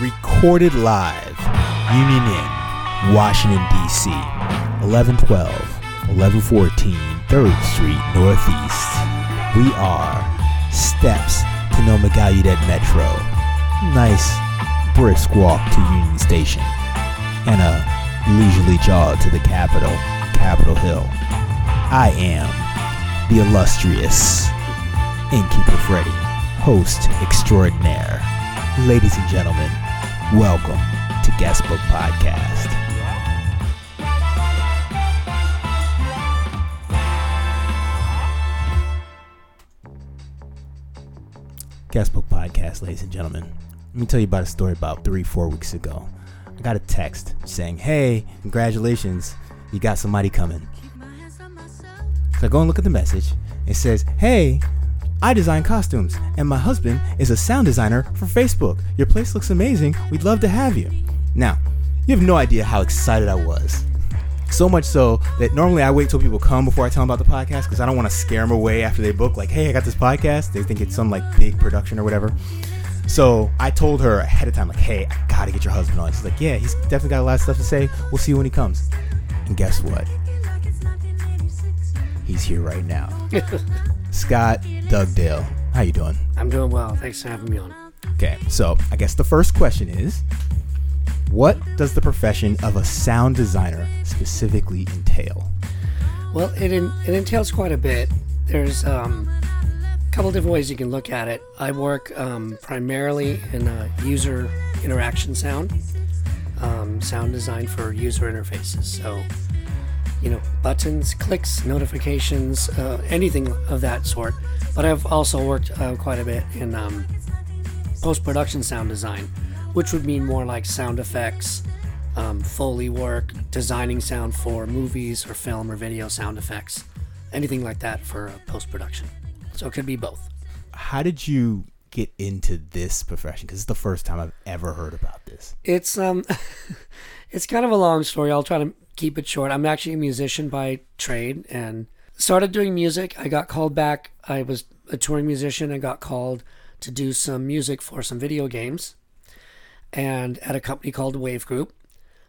recorded live, Union Inn, Washington, D.C., 1112, 1114 3rd Street Northeast. We are steps to NoMa Gallaudet Metro. Nice brisk walk to Union Station. And a leisurely jog to the Capitol, Capitol Hill. I am the illustrious Innkeeper Freddy, host extraordinaire. Ladies and gentlemen, welcome to Guestbook Podcast. Guestbook Podcast, ladies and gentlemen. Let me tell you about a story about three, four weeks ago. I got a text saying, Hey, congratulations, you got somebody coming. So I go and look at the message. It says, Hey, I design costumes, and my husband is a sound designer for Facebook. Your place looks amazing. We'd love to have you. Now, you have no idea how excited I was. So much so that normally I wait till people come before I tell them about the podcast because I don't want to scare them away after they book. Like, hey, I got this podcast. They think it's some like big production or whatever. So I told her ahead of time, like, hey, I gotta get your husband on. She's like, yeah, he's definitely got a lot of stuff to say. We'll see you when he comes. And guess what? He's here right now. Scott Dugdale. How you doing? I'm doing well. Thanks for having me on. Okay, so I guess the first question is what does the profession of a sound designer specifically entail? Well, it, in, it entails quite a bit. There's um, a couple different ways you can look at it. I work um, primarily in uh, user interaction sound, um, sound design for user interfaces. So, you know, buttons, clicks, notifications, uh, anything of that sort. But I've also worked uh, quite a bit in um, post production sound design, which would mean more like sound effects, um, Foley work, designing sound for movies or film or video sound effects, anything like that for uh, post production. So it could be both. How did you get into this profession? Because it's the first time I've ever heard about this. It's um, it's kind of a long story. I'll try to keep it short. I'm actually a musician by trade and started doing music. I got called back. I was a touring musician. I got called to do some music for some video games, and at a company called Wave Group.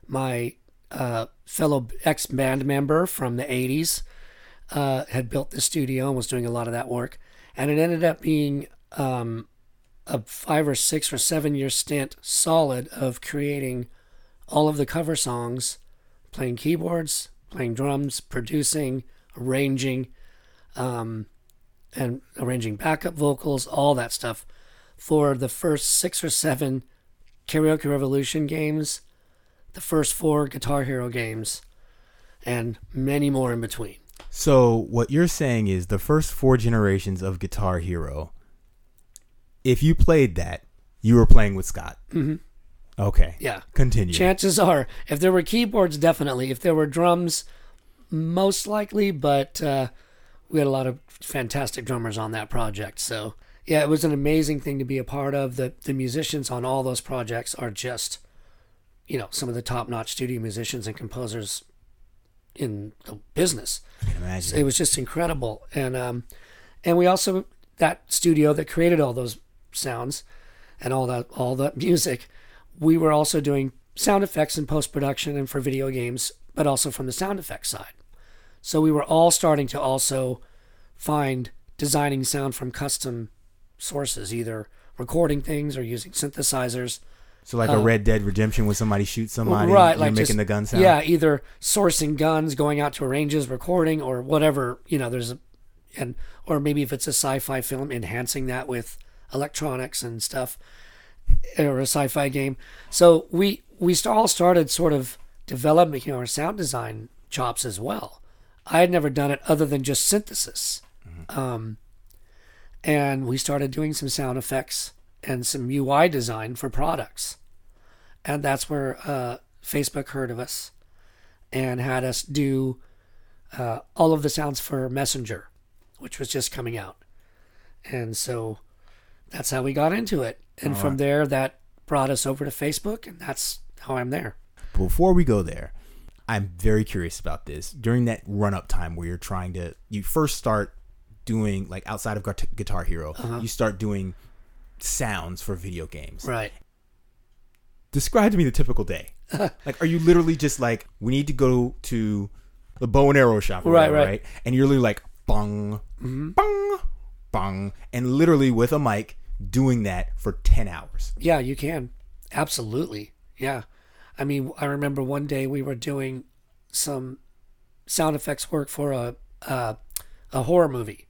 My uh, fellow ex band member from the '80s uh, had built the studio and was doing a lot of that work, and it ended up being um, a five or six or seven year stint solid of creating all of the cover songs, playing keyboards, playing drums, producing, arranging, um, and arranging backup vocals, all that stuff for the first six or seven Karaoke Revolution games, the first four Guitar Hero games, and many more in between. So, what you're saying is the first four generations of Guitar Hero, if you played that, you were playing with Scott. Mm-hmm. Okay. Yeah. Continue. Chances are, if there were keyboards, definitely. If there were drums, most likely, but uh, we had a lot of fantastic drummers on that project. So, yeah, it was an amazing thing to be a part of. The, the musicians on all those projects are just, you know, some of the top notch studio musicians and composers in the business. I can imagine. It was just incredible. And, um, and we also, that studio that created all those sounds and all that, all that music, we were also doing sound effects in post production and for video games, but also from the sound effects side. So we were all starting to also find designing sound from custom sources, either recording things or using synthesizers. So, like a uh, Red Dead Redemption when somebody shoots somebody, right, you're like making just- the gun sound. Yeah, either sourcing guns, going out to ranges, recording, or whatever. You know, there's a, and or maybe if it's a sci-fi film, enhancing that with electronics and stuff, or a sci-fi game. So we we st- all started sort of developing our sound design chops as well. I had never done it other than just synthesis, um, and we started doing some sound effects and some UI design for products and that's where uh, Facebook heard of us and had us do uh, all of the sounds for Messenger, which was just coming out, and so that's how we got into it. And from there, that brought us over to Facebook, and that's how I'm there. Before we go there, I'm very curious about this. During that run up time where you're trying to, you first start doing, like outside of Guitar Hero, Uh-huh. you start doing sounds for video games. Right. describe to me the typical day. like, are you literally just like, we need to go to the bow and arrow shop, Right, whatever, right. right? And you're literally like, bong, Mm-hmm. bong, bong, and literally with a mic doing that for 10 hours. Yeah, you can. Absolutely. Yeah. I mean, I remember one day we were doing some sound effects work for a a, a horror movie,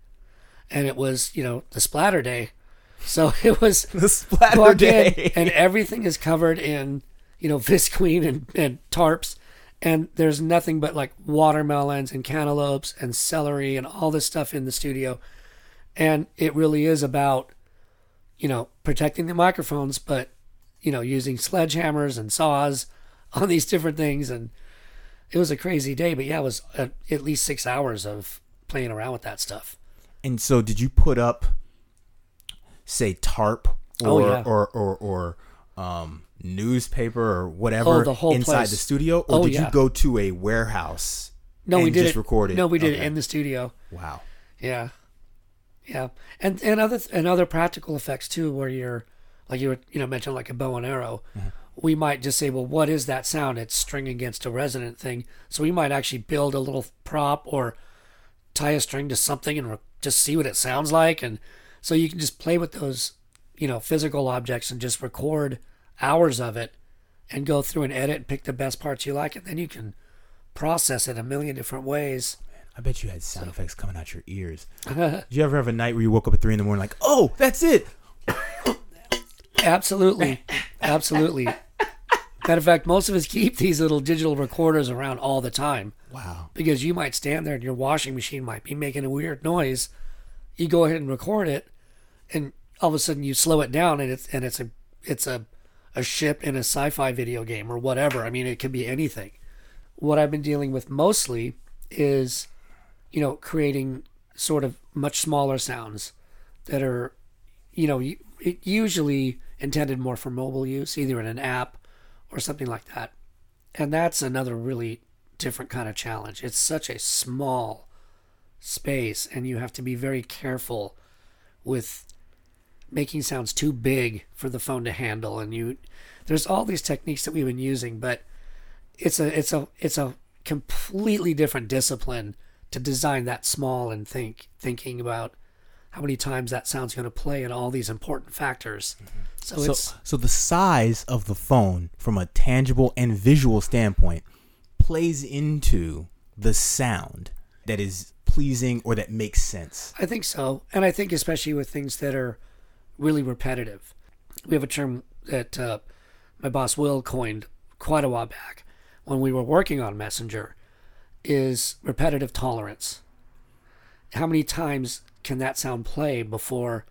and it was you know the splatter day, so it was The splatter day. and everything is covered in you know visqueen and, and tarps, and there's nothing but like watermelons and cantaloupes and celery and all this stuff in the studio, and it really is about you know protecting the microphones, but you know using sledgehammers and saws on these different things, and it was a crazy day. But yeah, it was at, at least six hours of playing around with that stuff. And so, did you put up, say, tarp or Oh, yeah. or or, or um, newspaper or whatever Oh, the whole inside place. the studio, or Oh, did yeah. you go to a warehouse? No, we did just it. record it? No, we did Okay. it in the studio. Wow. Yeah, yeah, and and other and other practical effects too, where you're like you were you know mentioned like a bow and arrow. Mm-hmm. We might just say, well, what is that sound? It's string against a resonant thing. So we might actually build a little prop or tie a string to something and re- just see what it sounds like, and so you can just play with those you know physical objects and just record hours of it and go through and edit and pick the best parts you like, and then you can process it a million different ways. I bet you had sound effects coming out your ears. Did you ever have a night where you woke up at three in the morning like, oh, that's it? Absolutely. Absolutely. Matter of fact, most of us keep these little digital recorders around all the time Wow. because you might stand there and your washing machine might be making a weird noise. You go ahead and record it, and all of a sudden you slow it down, and it's and it's a it's a a ship in a sci-fi video game or whatever. I mean, it could be anything. What I've been dealing with mostly is, you know, creating sort of much smaller sounds that are, you know, usually intended more for mobile use, either in an app or something like that. And that's another really different kind of challenge. It's such a small space, and you have to be very careful with making sounds too big for the phone to handle. And you, there's all these techniques that we've been using, but it's a it's a it's a completely different discipline to design that small and think thinking about how many times that sound's going to play and all these important factors. So, So, it's so the size of the phone from a tangible and visual standpoint plays into the sound that is pleasing or that makes sense. I think so, and I think especially with things that are really repetitive. We have a term that uh, my boss Will coined quite a while back when we were working on Messenger is repetitive tolerance. How many times can that sound play before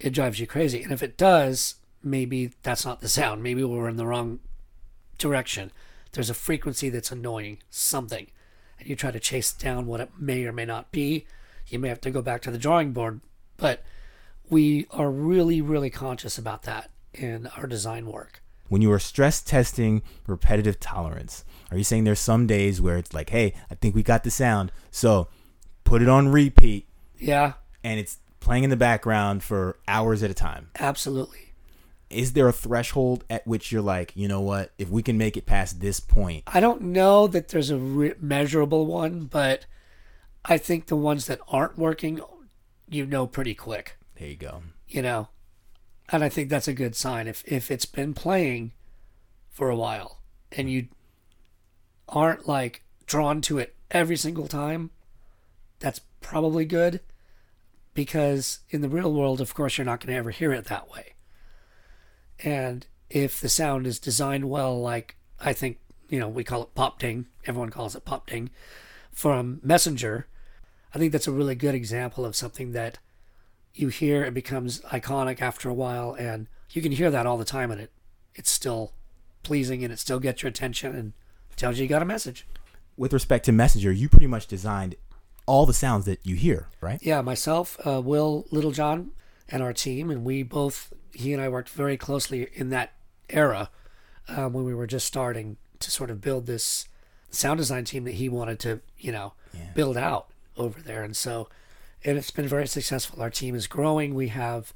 it drives you crazy? And if it does, maybe that's not the sound. Maybe we're in the wrong direction. There's a frequency that's annoying, something. And you try to chase down what it may or may not be. You may have to go back to the drawing board. But we are really, really conscious about that in our design work. When you are stress testing repetitive tolerance, are you saying there's some days where it's like, hey, I think we got the sound, so put it on repeat Yeah, and it's playing in the background for hours at a time? absolutely. Is there a threshold at which you're like, you know what, if we can make it past this point, I don't know that there's a re- measurable one, but I think the ones that aren't working, you know pretty quick, there you go. you know. And I think that's a good sign if if it's been playing for a while and you aren't like drawn to it every single time, that's probably good because in the real world, of course, you're not going to ever hear it that way. And if the sound is designed well, like I think, you know, we call it pop ding, everyone calls it pop ding from Messenger, I think that's a really good example of something that you hear it becomes iconic after a while and you can hear that all the time and it it's still pleasing and it still gets your attention and tells you you got a message. With respect to Messenger, you pretty much designed all the sounds that you hear, right? Yeah, myself, uh, Will Littlejohn, and our team, and we both, he and I worked very closely in that era um, when we were just starting to sort of build this sound design team that he wanted to, you know, Yeah. build out over there. And so, and it's been very successful. Our team is growing. We have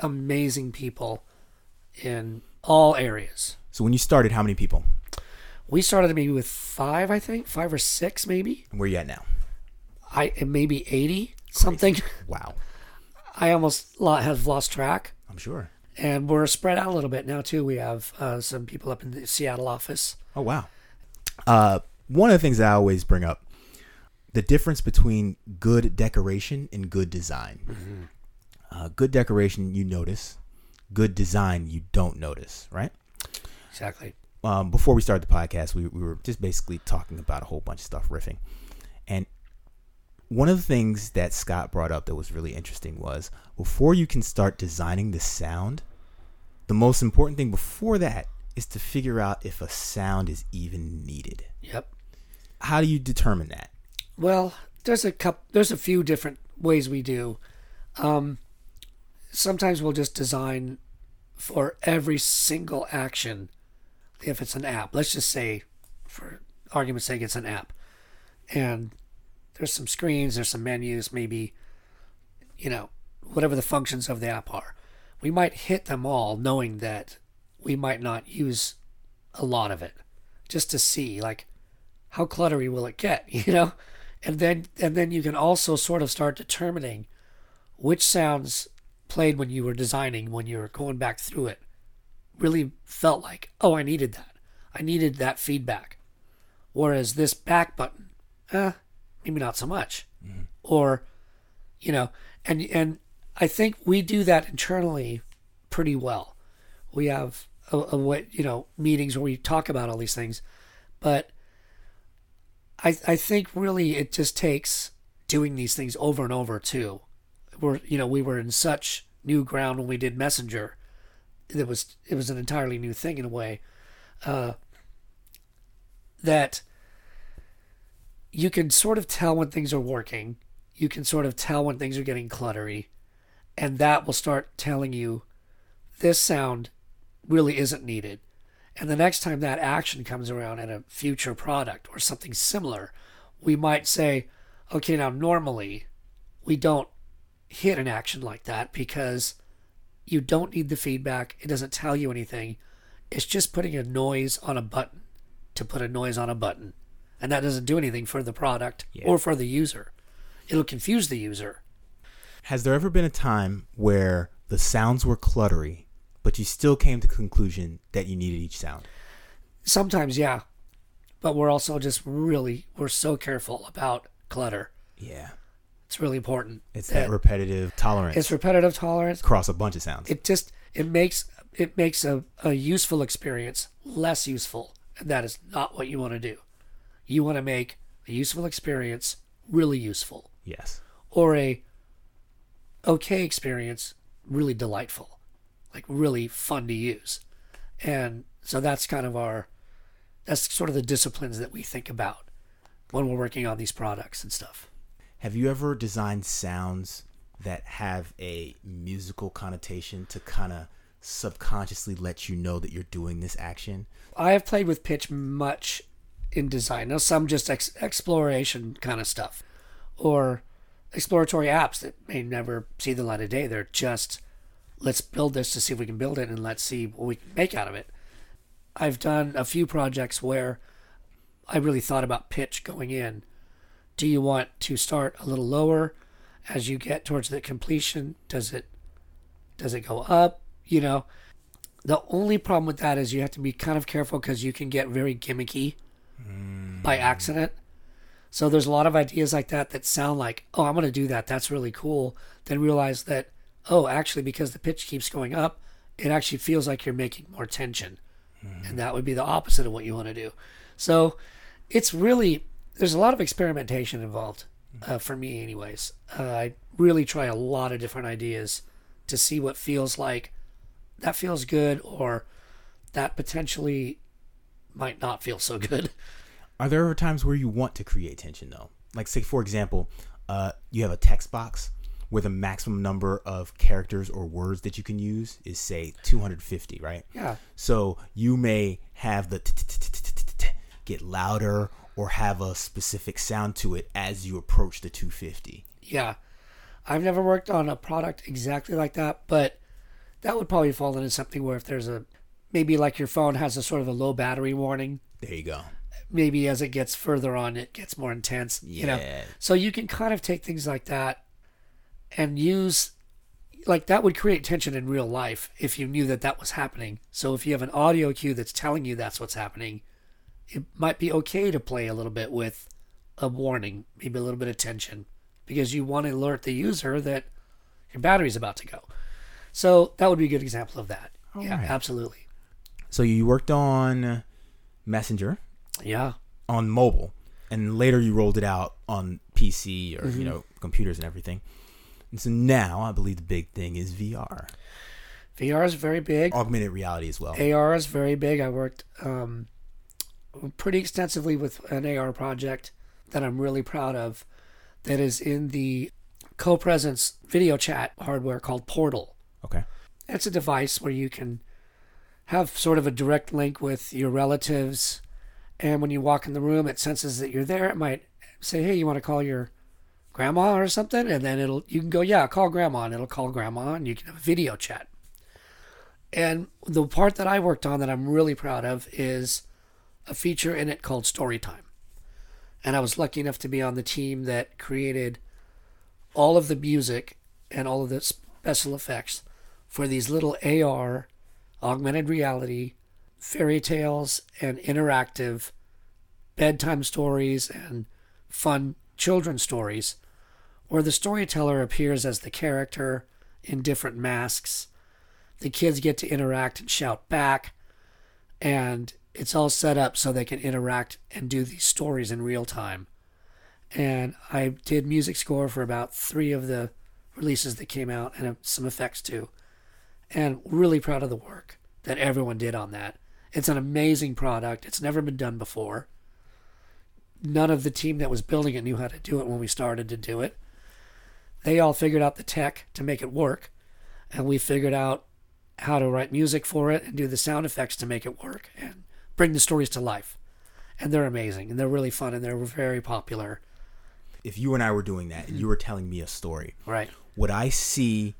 amazing people in all areas. So when you started, how many people? We started maybe with five, I think, five or six, maybe. Where you at now? I maybe eighty something. Wow. I almost have lost track, I'm sure. and we're spread out a little bit now too. We have uh, some people up in the Seattle office. Oh wow. Uh, one of the things I always bring up, the difference between good decoration and good design. Uh, good decoration you notice, good design you don't notice, right? Exactly. Um, before we started the podcast, we, we were just basically talking about a whole bunch of stuff, riffing. And one of the things that Scott brought up that was really interesting was before you can start designing the sound, the most important thing before that is to figure out if a sound is even needed. Yep. How do you determine that? Well, there's a couple. There's a few different ways we do. Um, sometimes we'll just design for every single action. If it's an app, let's just say, for argument's sake, it's an app, and there's some screens, there's some menus, maybe, you know, whatever the functions of the app are. We might hit them all, knowing that we might not use a lot of it, just to see like how cluttery will it get, you know? And then and then you can also sort of start determining which sounds played when you were designing, when you were going back through it, really felt like, oh, I needed that. I needed that feedback. Whereas this back button, eh, maybe not so much. Or, you know, and and I think we do that internally pretty well. We have a, a what you know meetings where we talk about all these things, but I I think really it just takes doing these things over and over too. We're you know we were in such new ground when we did Messenger. It was it was an entirely new thing in a way. Uh, that you can sort of tell when things are working. You can sort of tell when things are getting cluttery, and that will start telling you this sound really isn't needed. And the next time that action comes around in a future product or something similar, we might say, okay, now normally we don't hit an action like that because you don't need the feedback. It doesn't tell you anything. It's just putting a noise on a button to put a noise on a button. And that doesn't do anything for the product Yeah. or for the user. It'll confuse the user. Has there ever been a time where the sounds were cluttery, but you still came to the conclusion that you needed each sound? Sometimes, yeah. But we're also just really, we're so careful about clutter. Yeah. It's really important. It's that repetitive tolerance it's repetitive tolerance. across a bunch of sounds. It just it makes it makes a, a useful experience less useful. And that is not what you want to do. You want to make a useful experience really useful. yes. Or a okay experience really delightful. Like really fun to use. And so that's kind of our that's sort of the disciplines that we think about when we're working on these products and stuff. Have you ever designed sounds that have a musical connotation to kind of subconsciously let you know that you're doing this action? I have played with pitch much in design. Now, some just ex- exploration kind of stuff, or exploratory apps that may never see the light of day. They're just let's build this to see if we can build it, and let's see what we can make out of it. I've done a few projects where I really thought about pitch going in. Do you want to start a little lower as you get towards the completion? Does it does it go up? You know, the only problem with that is you have to be kind of careful because you can get very gimmicky by hmm. accident. So there's a lot of ideas like that that sound like, oh, I'm going to do that. That's really cool. Then realize that, oh, actually, because the pitch keeps going up, it actually feels like you're making more tension. And hmm. that would be the opposite of what you want to do. So it's really, there's a lot of experimentation involved uh, for me, anyways. Uh, I really try a lot of different ideas to see what feels like that feels good or that potentially might not feel so good. Are there ever times where you want to create tension though? Like say for example, uh, you have a text box where the maximum number of characters or words that you can use is say 250, right? Yeah. So you may have the get louder or have a specific sound to it as you approach the 250. Yeah. I've never worked on a product exactly like that, but that would probably fall into something where if there's a maybe like your phone has a sort of a low battery warning. There you go. Maybe as it gets further on, it gets more intense. You know, Yeah. so you can kind of take things like that and use like that would create tension in real life if you knew that that was happening. So if you have an audio cue that's telling you that's what's happening, it might be okay to play a little bit with a warning, maybe a little bit of tension, because you want to alert the user that your battery's about to go. So that would be a good example of that. yeah, Alright. absolutely. So you worked on Messenger Yeah. on mobile, and later you rolled it out on PC or you know computers and everything. And so now I believe the big thing is VR, VR is very big. augmented reality as well. AR is very big. I worked um, pretty extensively with an AR project that I'm really proud of that is in the co-presence video chat hardware called Portal. Okay. It's a device where you can have sort of a direct link with your relatives and when you walk in the room it senses that you're there. It might say, "Hey, you want to call your grandma or something?" and then it'll you can go, "Yeah, call grandma." and it'll call grandma and you can have a video chat. And the part that I worked on that I'm really proud of is a feature in it called Storytime. And I was lucky enough to be on the team that created all of the music and all of the special effects for these little AR, augmented reality, fairy tales, and interactive bedtime stories and fun children's stories where the storyteller appears as the character in different masks the kids get to interact and shout back and it's all set up so they can interact and do these stories in real time. And i did music score for about three of the releases that came out and uh, some effects too. And really proud of the work that everyone did on that. It's an amazing product. It's never been done before. None of the team that was building it knew how to do it when we started to do it. They all figured out the tech to make it work and we figured out how to write music for it and do the sound effects to make it work. And bring the stories to life. And they're amazing and they're really fun and they're very popular. If you and I were doing that and you mm-hmm. were telling me a story, Right. would I see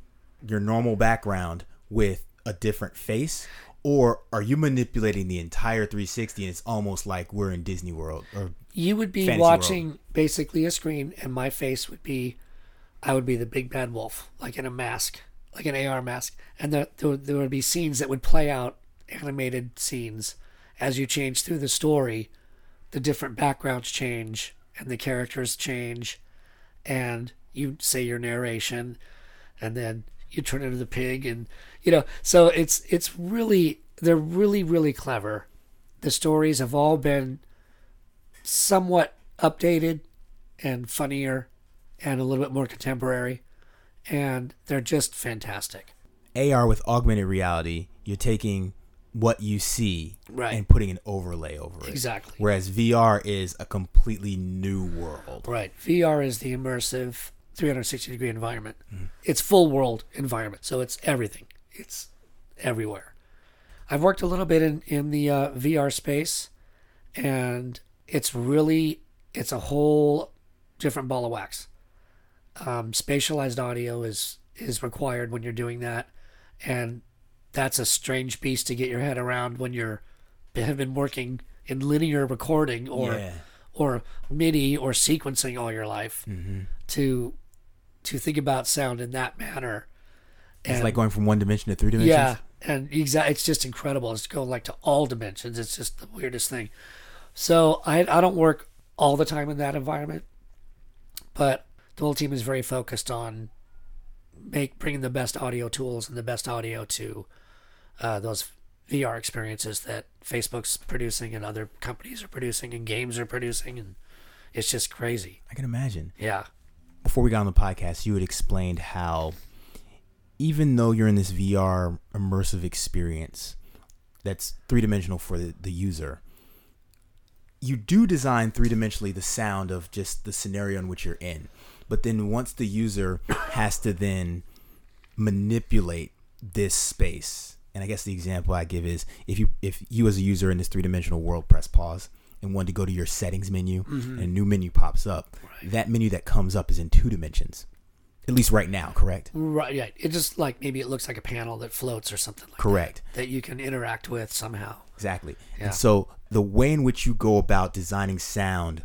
your normal background with a different face? Or are you manipulating the entire 360 and it's almost like we're in Disney World? Or You would be Fantasy watching basically a screen and my face would be I would be the big bad wolf, like in a mask, like an AR mask. And there, there would be scenes that would play out, animated scenes. As you change through the story, the different backgrounds change and the characters change. And you say your narration and then you turn into the pig and you know so it's it's really they're really really clever the stories have all been somewhat updated and funnier and a little bit more contemporary and they're just fantastic AR with augmented reality, you're taking what you see Right. and putting an overlay over it. Exactly. Whereas VR is a completely new world. right vr is the immersive 360 degree environment it's full world environment so it's everything it's everywhere i've worked a little bit in in the uh, vr space and it's really it's a whole different ball of wax um, spatialized audio is is required when you're doing that and that's a strange beast to get your head around when you're have been working in linear recording or Yeah. or MIDI or sequencing all your life Mm-hmm. to to think about sound in that manner. It's like going from one dimension to three dimensions. yeah, and exactly, it's just incredible. It's going like to all dimensions. It's just the weirdest thing. So I I don't work all the time in that environment, but the whole team is very focused on make bringing the best audio tools and the best audio to uh, those VR experiences that Facebook's producing and other companies are producing and games are producing, and it's just crazy. I can imagine. Yeah. Before we got on the podcast, you had explained how even though you're in this VR immersive experience that's three dimensional for the, the user, you do design three dimensionally the sound of just the scenario in which you're in. But then once the user has to then manipulate this space, and I guess the example I give is if you if you as a user in this three dimensional world press pause and want to go to your settings menu mm-hmm. and a new menu pops up, that menu that comes up is in two dimensions. At least right now, correct? Right. Yeah. It just like maybe it looks like a panel that floats or something like Correct. that, that you can interact with somehow. Exactly. Yeah. And so the way in which you go about designing sound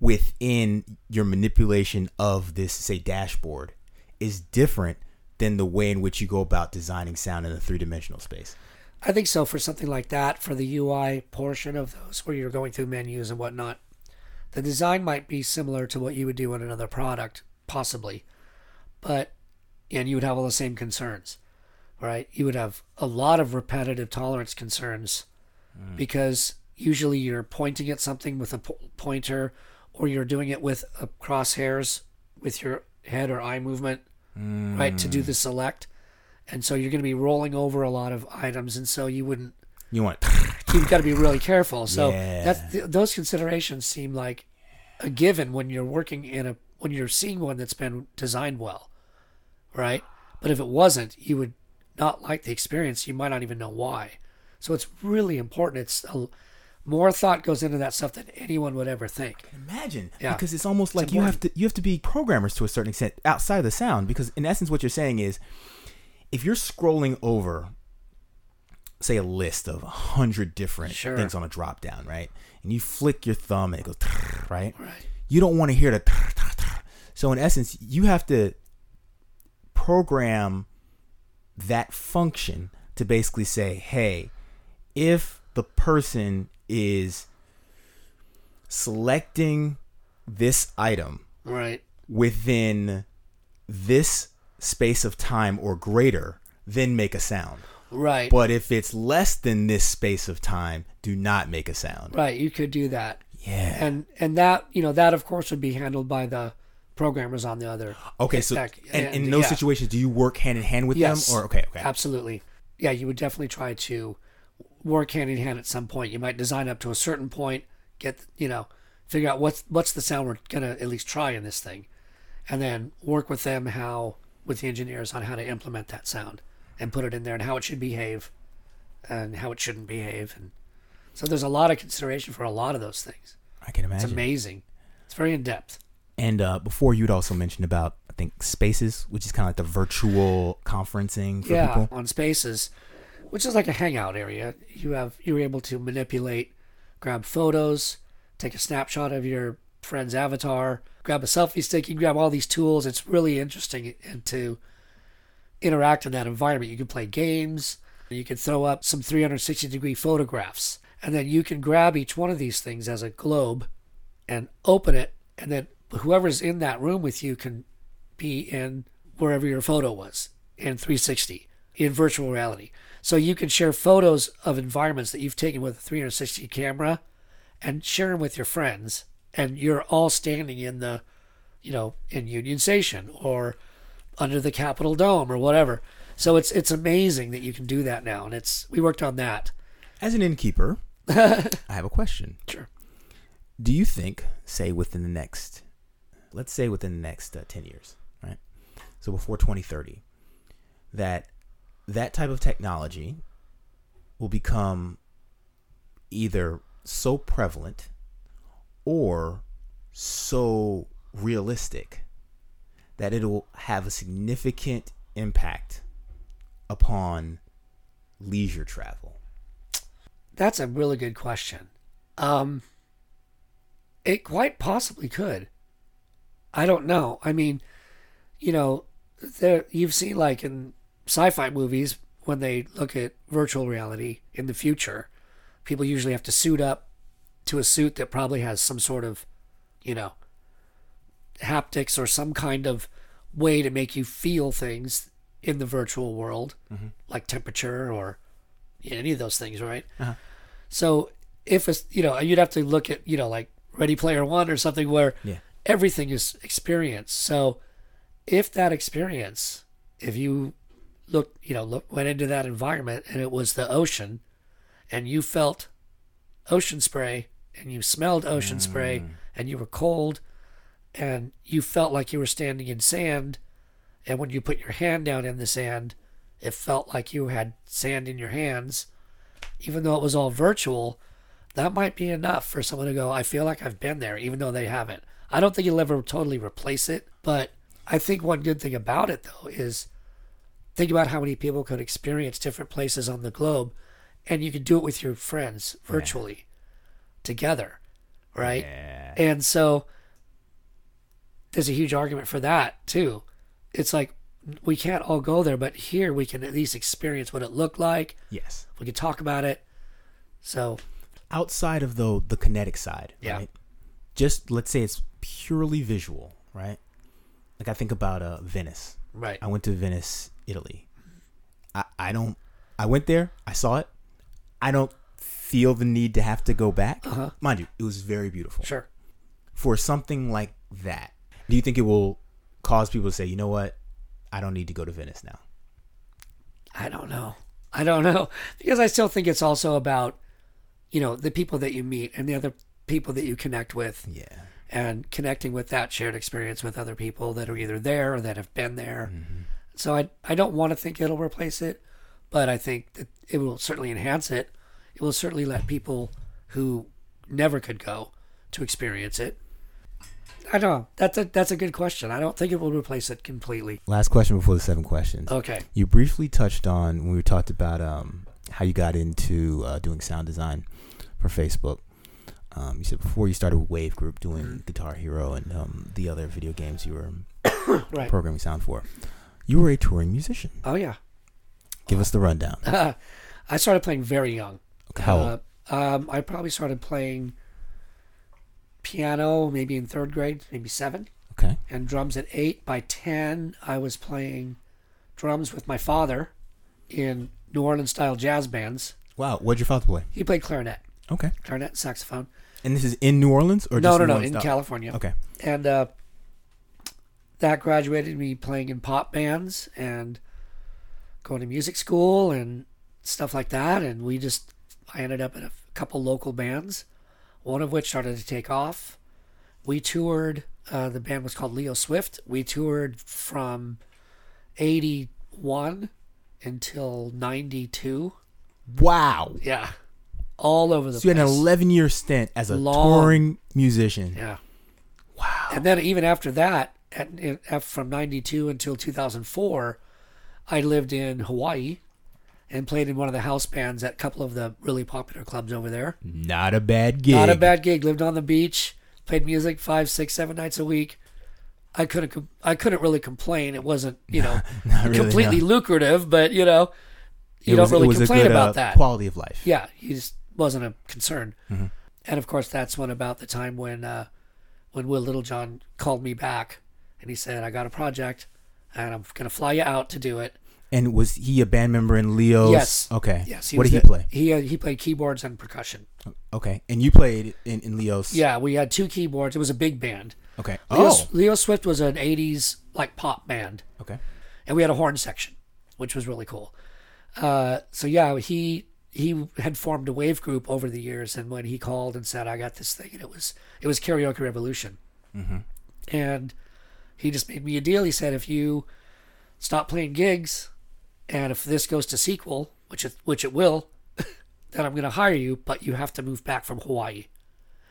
within your manipulation of this, say, dashboard is different than the way in which you go about designing sound in a three dimensional space. I think so for something like that, for the UI portion of those where you're going through menus and whatnot. The design might be similar to what you would do in another product, possibly. But and you would have all the same concerns. Right? You would have a lot of repetitive tolerance concerns mm. because usually you're pointing at something with a po- pointer or you're doing it with a crosshairs with your head or eye movement, right, to do the select. And so you're going to be rolling over a lot of items, and so you wouldn't. You want You've got to be really careful. So Yeah. that's th- those considerations seem like a given when you're working in a when you're seeing one that's been designed well, right? But if it wasn't, you would not like the experience. You might not even know why. So it's really important. It's a, more thought goes into that stuff than anyone would ever think. imagine Yeah. because it's almost like It's you have to you have to be programmers to a certain extent outside of the sound because in essence what you're saying is if you're scrolling over say a list of a hundred different Sure. things on a drop down right and you flick your thumb and it goes right Right. you don't want to hear the so in essence you have to program that function to basically say hey if the person is selecting this item Right. within this space of time or greater, then make a sound. Right. But if it's less than this space of time, do not make a sound. Right. You could do that. Yeah. And and that you know that of course would be handled by the programmers on the other. Okay, so and, and- in those yeah. situations, do you work hand in hand with Yes. them, or okay, okay, Absolutely. Yeah, you would definitely try to work hand in hand at some point. You might design up to a certain point, get you know, figure out what's what's the sound we're gonna at least try in this thing, and then work with them how with the engineers on how to implement that sound and put it in there and how it should behave and how it shouldn't behave and so there's a lot of consideration for a lot of those things. I can imagine. It's amazing. It's very in depth. And uh, before you'd also mentioned about I think Spaces, which is kind of like the virtual conferencing for yeah, people. on Spaces, which is like a hangout area. You have you're able to manipulate, grab photos, take a snapshot of your friend's avatar, grab a selfie stick. You can grab all these tools. It's really interesting to interact in that environment. You can play games. You can throw up some 360 degree photographs, and then you can grab each one of these things as a globe and open it, and then whoever's in that room with you can be in wherever your photo was in 360 in virtual reality. So you can share photos of environments that you've taken with a 360 camera and share them with your friends. And you're all standing in the, you know, in Union Station or under the Capitol Dome or whatever. So it's it's amazing that you can do that now. And it's we worked on that. As an innkeeper, I have a question. Sure. Do you think, say, within the next, let's say within the next uh, 10 years, right? So before 2030, that that type of technology will become either so prevalent or so realistic that it'll have a significant impact upon leisure travel? That's a really good question. Um, it quite possibly could. I don't know. I mean, you know, there you've seen like in sci-fi movies when they look at virtual reality in the future, people usually have to suit up to a suit that probably has some sort of, you know, haptics or some kind of way to make you feel things in the virtual world, like temperature or any of those things, right? Uh-huh. So if it's you know you'd have to look at you know like Ready Player One or something where Yeah. everything is experience. So if that experience, if you look you know look went into that environment and it was the ocean, and you felt ocean spray and you smelled ocean spray mm. and you were cold and you felt like you were standing in sand. And when you put your hand down in the sand it felt like you had sand in your hands. Even though it was all virtual that might be enough for someone to go i feel like i've been there even though they haven't. I don't think you'll ever totally replace it but I think one good thing about it though is think about how many people could experience different places on the globe, and you could do it with your friends virtually, together, right? Yeah. And so there's a huge argument for that too. It's like we can't all go there, but here we can at least experience what it looked like. Yes. We can talk about it. So Outside of the the kinetic side, Yeah. right? Just let's say it's purely visual, right? Like I think about uh Venice. right, I went to Venice, Italy. I, I don't I went there, I saw it. I don't feel the need to have to go back. Uh-huh. Mind you, it was very beautiful. sure. For something like that, do you think it will cause people to say, you know what? I don't need to go to Venice now. I don't know. I don't know because I still think it's also about you know the people that you meet and the other people that you connect with Yeah. and connecting with that shared experience with other people that are either there or that have been there. So I I don't want to think it'll replace it, but I think that it will certainly enhance it. It will certainly let people who never could go to experience it. I don't know. That's a that's a good question. I don't think it will replace it completely. Last question before the seven questions. Okay. You briefly touched on when we talked about um, how you got into uh, doing sound design for Facebook. Um, you said before you started with Wave Group doing Guitar Hero and um, the other video games you were Right. programming sound for. You were a touring musician. Oh yeah. Give us the rundown. I started playing very young. How old? Uh, um, I probably started playing piano maybe in third grade, maybe seven, Okay. and drums at eight. By ten, I was playing drums with my father in New Orleans style jazz bands. Wow. What'd your father play? He played clarinet, Okay. clarinet, and saxophone. And this is in New Orleans or No, just no, New no, Orleans? in Oh, California. Okay. and uh, that graduated me playing in pop bands and going to music school and stuff like that. And we just, I ended up in a couple local bands, one of which started to take off. We toured. Uh, the band was called Leo Swift. We toured from '81 until '92. Wow. Yeah, all over the So you had an 11 year stint as a Long. touring musician. Yeah. Wow. And then even after that, at, at, from 92 until 2004, I lived in Hawaii and played in one of the house bands at a couple of the really popular clubs over there. Not a bad gig. Not a bad gig. Lived on the beach, played music five, six, seven nights a week. I couldn't. I couldn't really complain. It wasn't, you know, really, completely no. lucrative, but you know, you It don't was- really complain good, about uh, that. Quality of life. Yeah, he just wasn't a concern. Mm-hmm. And of course, that's when about the time when uh, when Will Littlejohn called me back and he said, "I got a project, and I'm gonna fly you out to do it." And was he a band member in Leo's? Yes. Okay. Yes. what did he play? He uh, he played keyboards and percussion. Okay. And you played in, in Leo's? Yeah, we had two keyboards. It was a big band. Okay. Leo, Oh. Leo Swift was an '80s like pop band. Okay. and we had a horn section, which was really cool. Uh, so yeah, he he had formed a wave group over the years, and when he called and said, "I got this thing," and it was it was Karaoke Revolution, and he just made me a deal. He said, "If you stop playing gigs, and if this goes to sequel, which it, which it will, then I'm going to hire you, but you have to move back from Hawaii."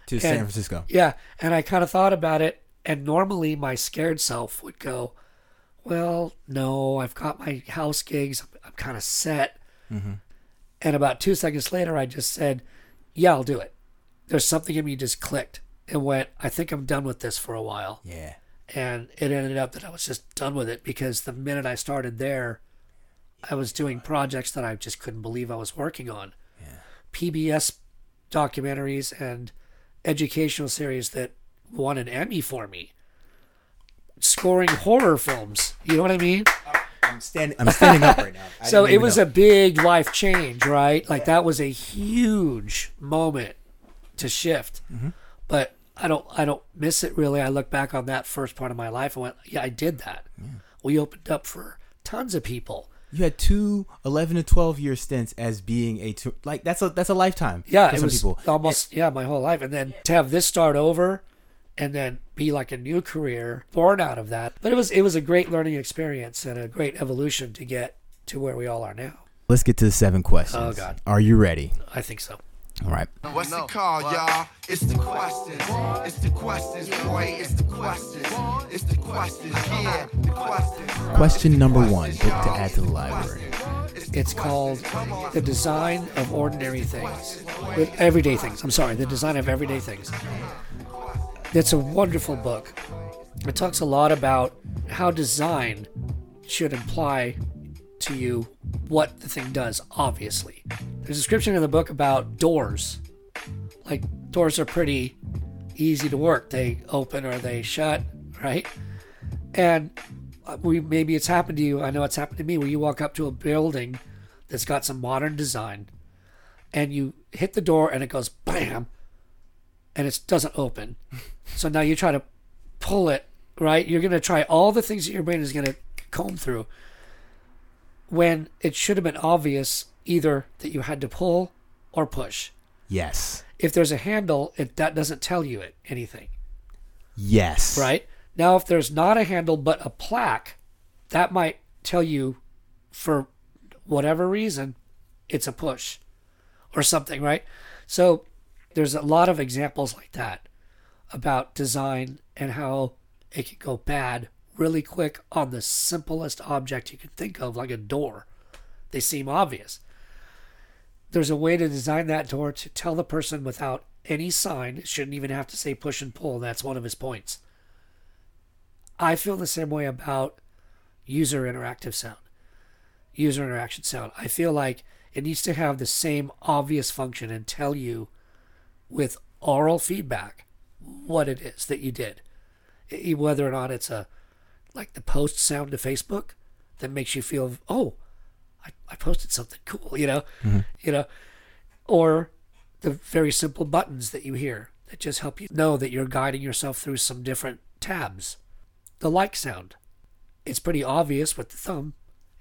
To San Francisco. Yeah, and I kind of thought about it, and normally my scared self would go, "Well, no, I've got my house gigs. I'm, I'm kind of set." Mm-hmm. And about two seconds later, I just said, "Yeah, I'll do it." There's something in me just clicked and went, "I think I'm done with this for a while." Yeah. And it ended up that I was just done with it because the minute I started there, I was doing projects that I just couldn't believe I was working on. PBS documentaries and educational series that won an Emmy for me. Scoring horror films. You know what I mean? I'm standing. I'm standing up right now. I So it was know. a big life change, right? Like that was a huge moment to shift. Mm-hmm. But I don't I don't miss it really. I look back on that first part of my life and went, yeah, I did that. We opened up for tons of people. You had two 11 to 12 year stints as being a tour. Like that's a that's a lifetime. Yeah, for some people. almost yeah my whole life, and then to have this start over, and then be like a new career born out of that. But it was it was a great learning experience and a great evolution to get to where we all are now. Let's get to the seven questions. Oh, God. Are you ready? I think so. All right. What's it called, y'all? It's the questions. It's the questions, boy. It's the questions. It's the questions. Yeah, the questions. Question number one book to add to the library. It's called The Design of Ordinary Things. With Everyday Things. I'm sorry, The Design of Everyday Things. It's a wonderful book. It talks a lot about how design should imply to you what the thing does, obviously. There's a description in the book about doors. Like, doors are pretty easy to work. They open or they shut, right? And uh, we maybe it's happened to you. I know it's happened to me where you walk up to a building that's got some modern design and you hit the door and it goes bam and it doesn't open. So now you try to pull it, right? You're going to try all the things that your brain is going to comb through when it should have been obvious either that you had to pull or push. Yes. If there's a handle, it that doesn't tell you it anything. Yes. Right? Now, if there's not a handle but a plaque, that might tell you for whatever reason it's a push or something, right? So there's a lot of examples like that about design and how it can go bad really quick on the simplest object you can think of, like a door. They seem obvious. There's a way to design that door to tell the person without any sign, shouldn't even have to say push and pull. That's one of his points. I feel the same way about user interactive sound, user interaction sound. I feel like it needs to have the same obvious function and tell you with aural feedback what it is that you did, whether or not it's a like the post sound to Facebook that makes you feel, oh, I, I posted something cool, you know, mm-hmm. you know, or the very simple buttons that you hear that just help you know that you're guiding yourself through some different tabs. The like sound, it's pretty obvious with the thumb,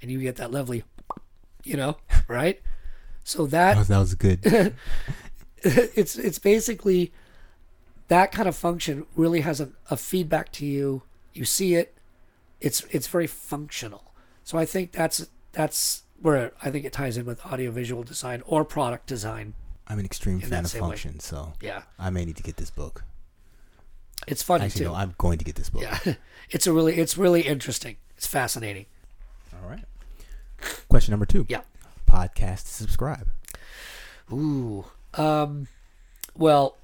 and you get that lovely, you know, right? So that was, that was good. it's it's basically that kind of function really has a, a feedback to you. You see it. It's it's very functional. So I think that's that's where I think it ties in with audiovisual design or product design. I'm an extreme fan of same way. function, so Yeah, I may need to get this book. it's funny Actually, too. no, I'm going to get this book. yeah, it's a really it's really interesting. It's fascinating. All right. Question number two. Yeah. Podcast subscribe. Ooh. Um. Well,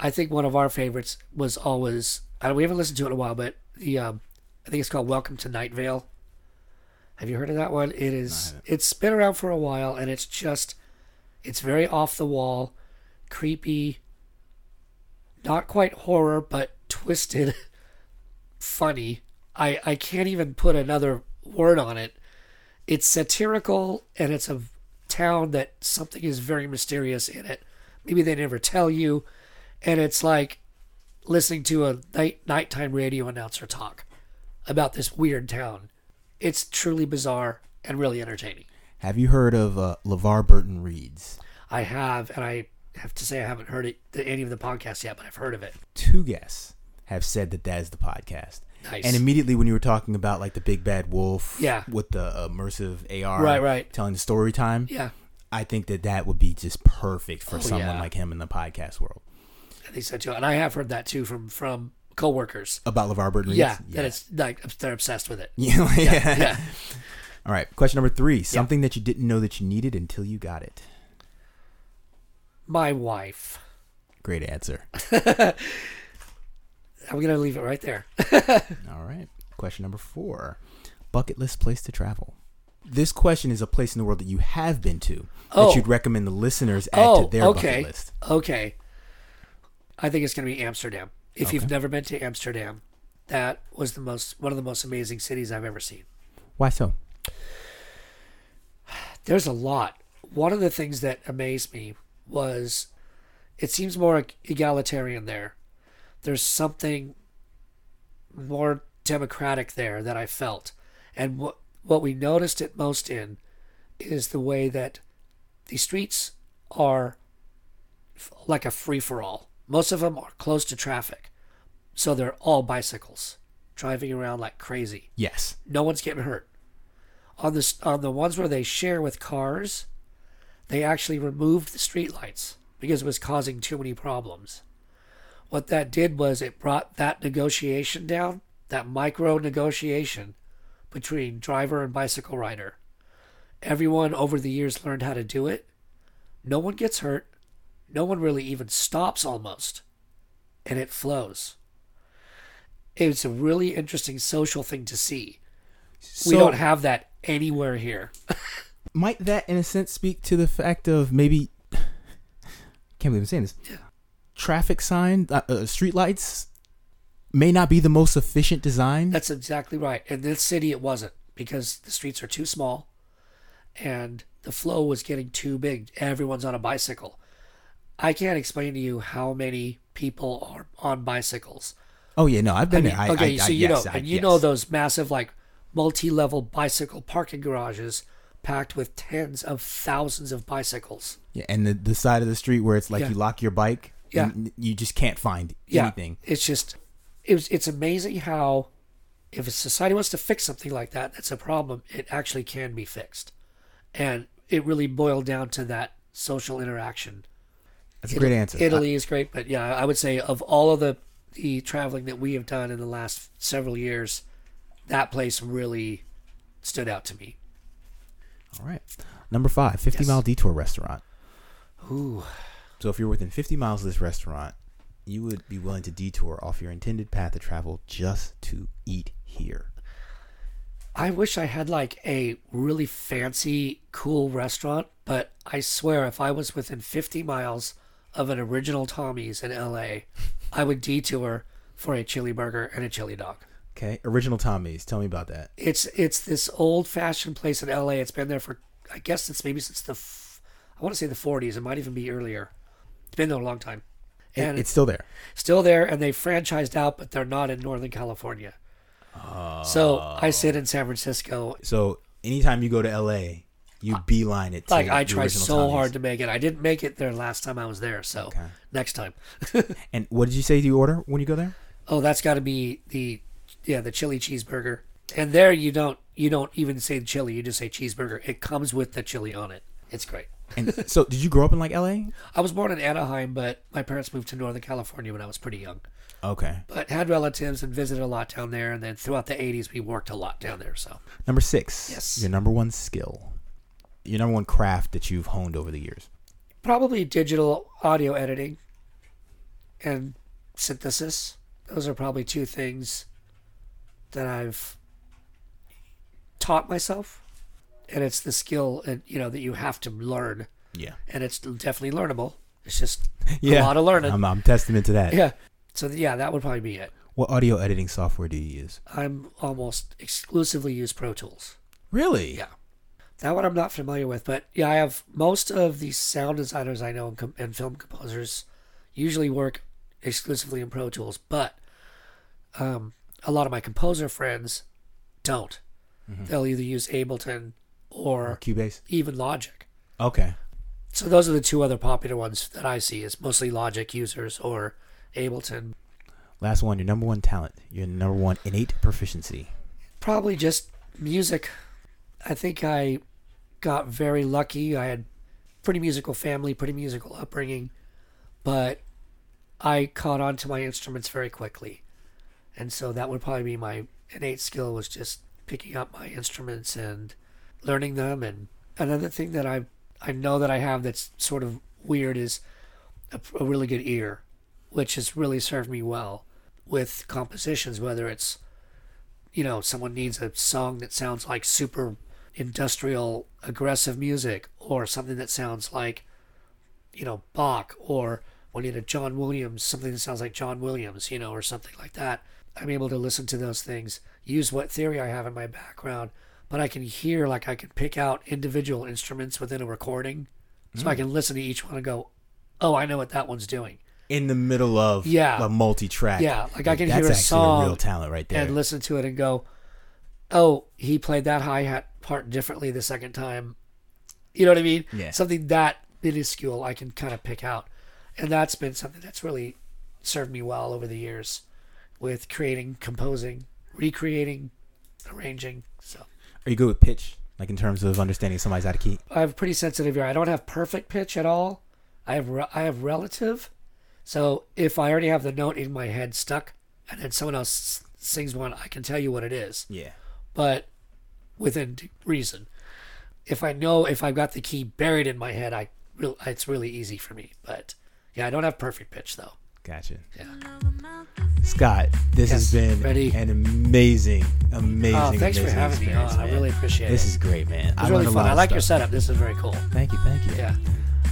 I think one of our favorites was always. I we haven't listened to it in a while, but the um, I think it's called Welcome to Night Vale. Have you heard of that one? It is. It's been around for a while, and it's just. It's very off the wall, creepy. Not quite horror, but twisted, funny. I I can't even put another word on it. It's satirical, and it's a town that something is very mysterious in it. Maybe they never tell you, and it's like listening to a night nighttime radio announcer talk about this weird town. It's truly bizarre and really entertaining. Have you heard of uh, LeVar Burton Reads? I have, and I have to say I haven't heard it any of the podcasts yet, but I've heard of it. Two guests have said that that is the podcast. Nice. And immediately when you were talking about like the big bad wolf, Yeah. with the immersive AR, Right, right. telling the story time, Yeah, I think that that would be just perfect for Oh, someone yeah. like him in the podcast world. I think so too, and I have heard that too from from coworkers. About LeVar Burton Reads, Yeah, that it's like they're obsessed with it. yeah, yeah. Yeah, All right, question number three: something that you didn't know that you needed until you got it. my wife. Great answer. I'm gonna leave it right there. All right. Question number four: bucket list place to travel. This question is a place in the world that you have been to Oh. that you'd recommend the listeners add oh, to their okay, bucket list. okay. I think it's gonna be Amsterdam. If you've never been to Amsterdam, that was the most one of the most amazing cities I've ever seen. Why so? There's a lot. One of the things that amazed me was it seems more egalitarian there. There's something more democratic there that I felt. And what what we noticed it most in is the way that the streets are like a free for all. Most of them are close to traffic. So they're all bicycles driving around like crazy Yes. no one's getting hurt. On the on the ones where they share with cars, they actually removed the streetlights because it was causing too many problems. What that did was it brought that negotiation down, that micro negotiation between driver and bicycle rider. Everyone over the years learned how to do it. No one gets hurt. No one really even stops almost. And it flows. It's a really interesting social thing to see. we don't have that anywhere here. might that in a sense speak to the fact of maybe can't believe I'm saying this. Yeah. Traffic sign, uh, uh, street lights may not be the most efficient design. That's exactly right. In this city, it wasn't because the streets are too small and the flow was getting too big. Everyone's on a bicycle. I can't explain to you how many people are on bicycles. oh yeah, no, I've I been mean, there. I, okay, I, so you yes, know, I- and you yes. know those massive, like, multi-level bicycle parking garages packed with tens of thousands of bicycles. Yeah, and the the side of the street where it's like Yeah. you lock your bike, Yeah. and you just can't find Yeah, anything. it's just, it was, it's amazing how, if a society wants to fix something like that, that's a problem. It actually can be fixed, and it really boiled down to that social interaction. That's a great answer. Italy is great, but yeah, I would say of all of the the traveling that we have done in the last several years, that place really stood out to me. All right, number five, 50 Yes. mile detour restaurant. Ooh, So if you're within 50 miles of this restaurant, you would be willing to detour off your intended path of travel just to eat here. I wish I had like a really fancy, cool restaurant, but I swear if I was within 50 miles of an original Tommy's in LA, I would detour for a chili burger and a chili dog. Okay, original Tommy's. Tell me about that. It's it's this old fashioned place in LA. It's been there for I guess it's maybe since the f- I want to say the 40s. It might even be earlier. It's been there a long time. It- And it's still there. still there and they franchised out but they're not in northern california so i sit in san francisco So anytime you go to LA, you beeline it. Like i try so Tommy's. hard to make it i didn't make it there last time i was there so Okay. next time And what did you say you order when you go there? oh that's got to be the yeah the chili cheeseburger and there you don't you don't even say chili you just say cheeseburger it comes with the chili on it it's great And so, did you grow up in like LA? i was born in anaheim but my parents moved to northern california when i was pretty young Okay. but had relatives and visited a lot down there and then throughout the 80s we worked a lot down there so Number six. Yes. Your number one skill. Your number one craft that you've honed over the years. probably digital audio editing and synthesis. Those are probably two things that I've taught myself, and it's the skill and you know that you have to learn, Yeah. and it's definitely learnable. It's just a lot of learning. I'm, I'm testament to that. yeah. So yeah, that would probably be it. What audio editing software do you use? I'm almost exclusively use Pro Tools. Really? Yeah. That one I'm not familiar with, but yeah, I have most of the sound designers I know and, com- and film composers usually work exclusively in Pro Tools, but um, a lot of my composer friends don't. They'll either use Ableton Or or Cubase? even Logic. Okay. So those are the two other popular ones that I see is mostly Logic users or Ableton. Last one. Your number one talent. Your number one innate proficiency. Probably just music. I think I got very lucky. I had pretty musical family, pretty musical upbringing, but I caught on to my instruments very quickly. And so that would probably be my innate skill was just picking up my instruments and learning them and another thing that I I know that I have that's sort of weird is a, a really good ear, which has really served me well with compositions whether it's you know, someone needs a song that sounds like super industrial, aggressive music, or something that sounds like, you know, Bach, or we need a John Williams, something that sounds like John Williams, you know, or something like that. I'm able to listen to those things, use what theory I have in my background, but I can hear, like, I can pick out individual instruments within a recording. So I hmm. can listen to each one and go, oh, I know what that one's doing. In the middle of Yeah. a multi-track. Yeah, like I can hear a song a real talent right there. and listen to it and go, "Oh, he played that hi hat part differently the second time." You know what I mean? Yeah. Something that minuscule I can kind of pick out, and that's been something that's really served me well over the years with creating, composing, recreating, arranging. So Are you good with pitch? Like in terms of understanding somebody's out of key? I have a pretty sensitive ear. I don't have perfect pitch at all. I have re- I have relative, so if I already have the note in my head stuck, and then someone else s- sings one, I can tell you what it is, Yeah. but within reason. If I know if I've got the key buried in my head, I real it's really easy for me. But yeah, I don't have perfect pitch though. Gotcha. Yeah. Scott, this has been ready. an amazing, amazing. Oh, thanks for amazing having me. Oh, I really appreciate it. This is great, man. It's I really fun. I like your setup. This is very cool. Thank you, thank you. Yeah.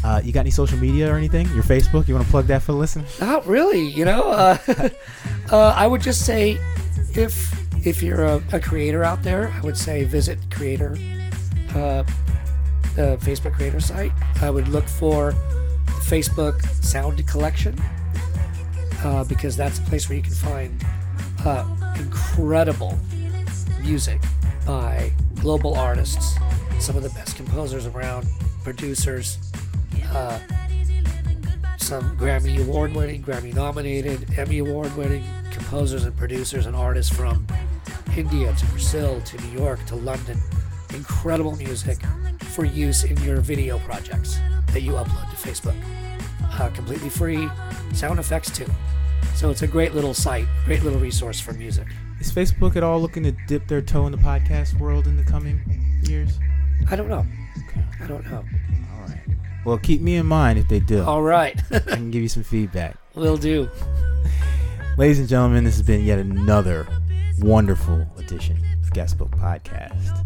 Uh, you got any social media or anything? Your Facebook? You want to plug that for the listen? Not really, you know. Uh, uh, I would just say, if if you're a, a creator out there, I would say visit creator, uh, the Facebook creator site. I would look for the Facebook Sound Collection uh, because that's a place where you can find uh, incredible music by global artists, some of the best composers around, producers. Uh, some Grammy Award winning, Grammy nominated, Emmy Award winning composers and producers and artists from India to Brazil to New York to London. Incredible music for use in your video projects that you upload to Facebook. Uh, completely free, sound effects too. So it's a great little site, great little resource for music. Is Facebook at all looking to dip their toe in the podcast world in the coming years? I don't know. Okay. I don't know. Well, keep me in mind if they do. All right. I can give you some feedback. Will do. Ladies and gentlemen, this has been yet another wonderful edition of Guestbook Podcast.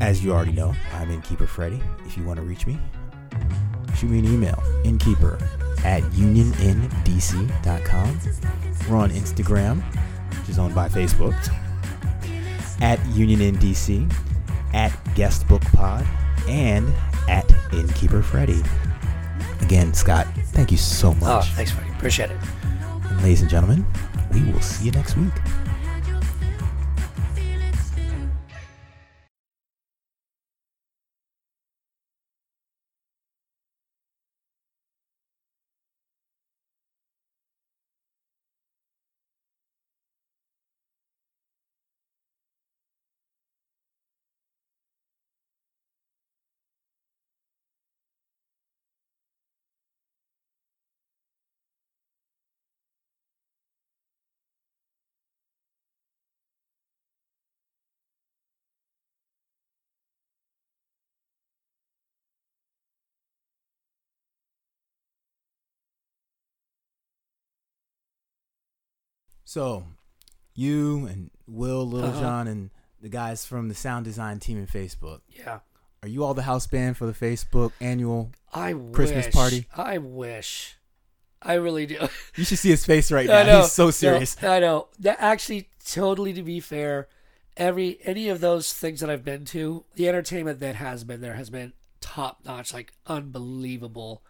As you already know, I'm Innkeeper Freddy. If you want to reach me, shoot me an email, innkeeper at unionndc.com. We're on Instagram, which is owned by Facebook, at unionndc, at guestbookpod, and at Innkeeper Freddy. Again, Scott, thank you so Oh, much. thanks, buddy. Appreciate it. And ladies and gentlemen, we will see you next week. So, you and Will Little Uh-huh. John and the guys from the sound design team in Facebook, Yeah. are you all the house band for the Facebook annual? I Christmas wish, party? I wish. I really do. You should see his face right now. know. He's so No, serious. I know. That actually, totally to be fair, every any of those things that I've been to, the entertainment that has been there has been top notch, like unbelievable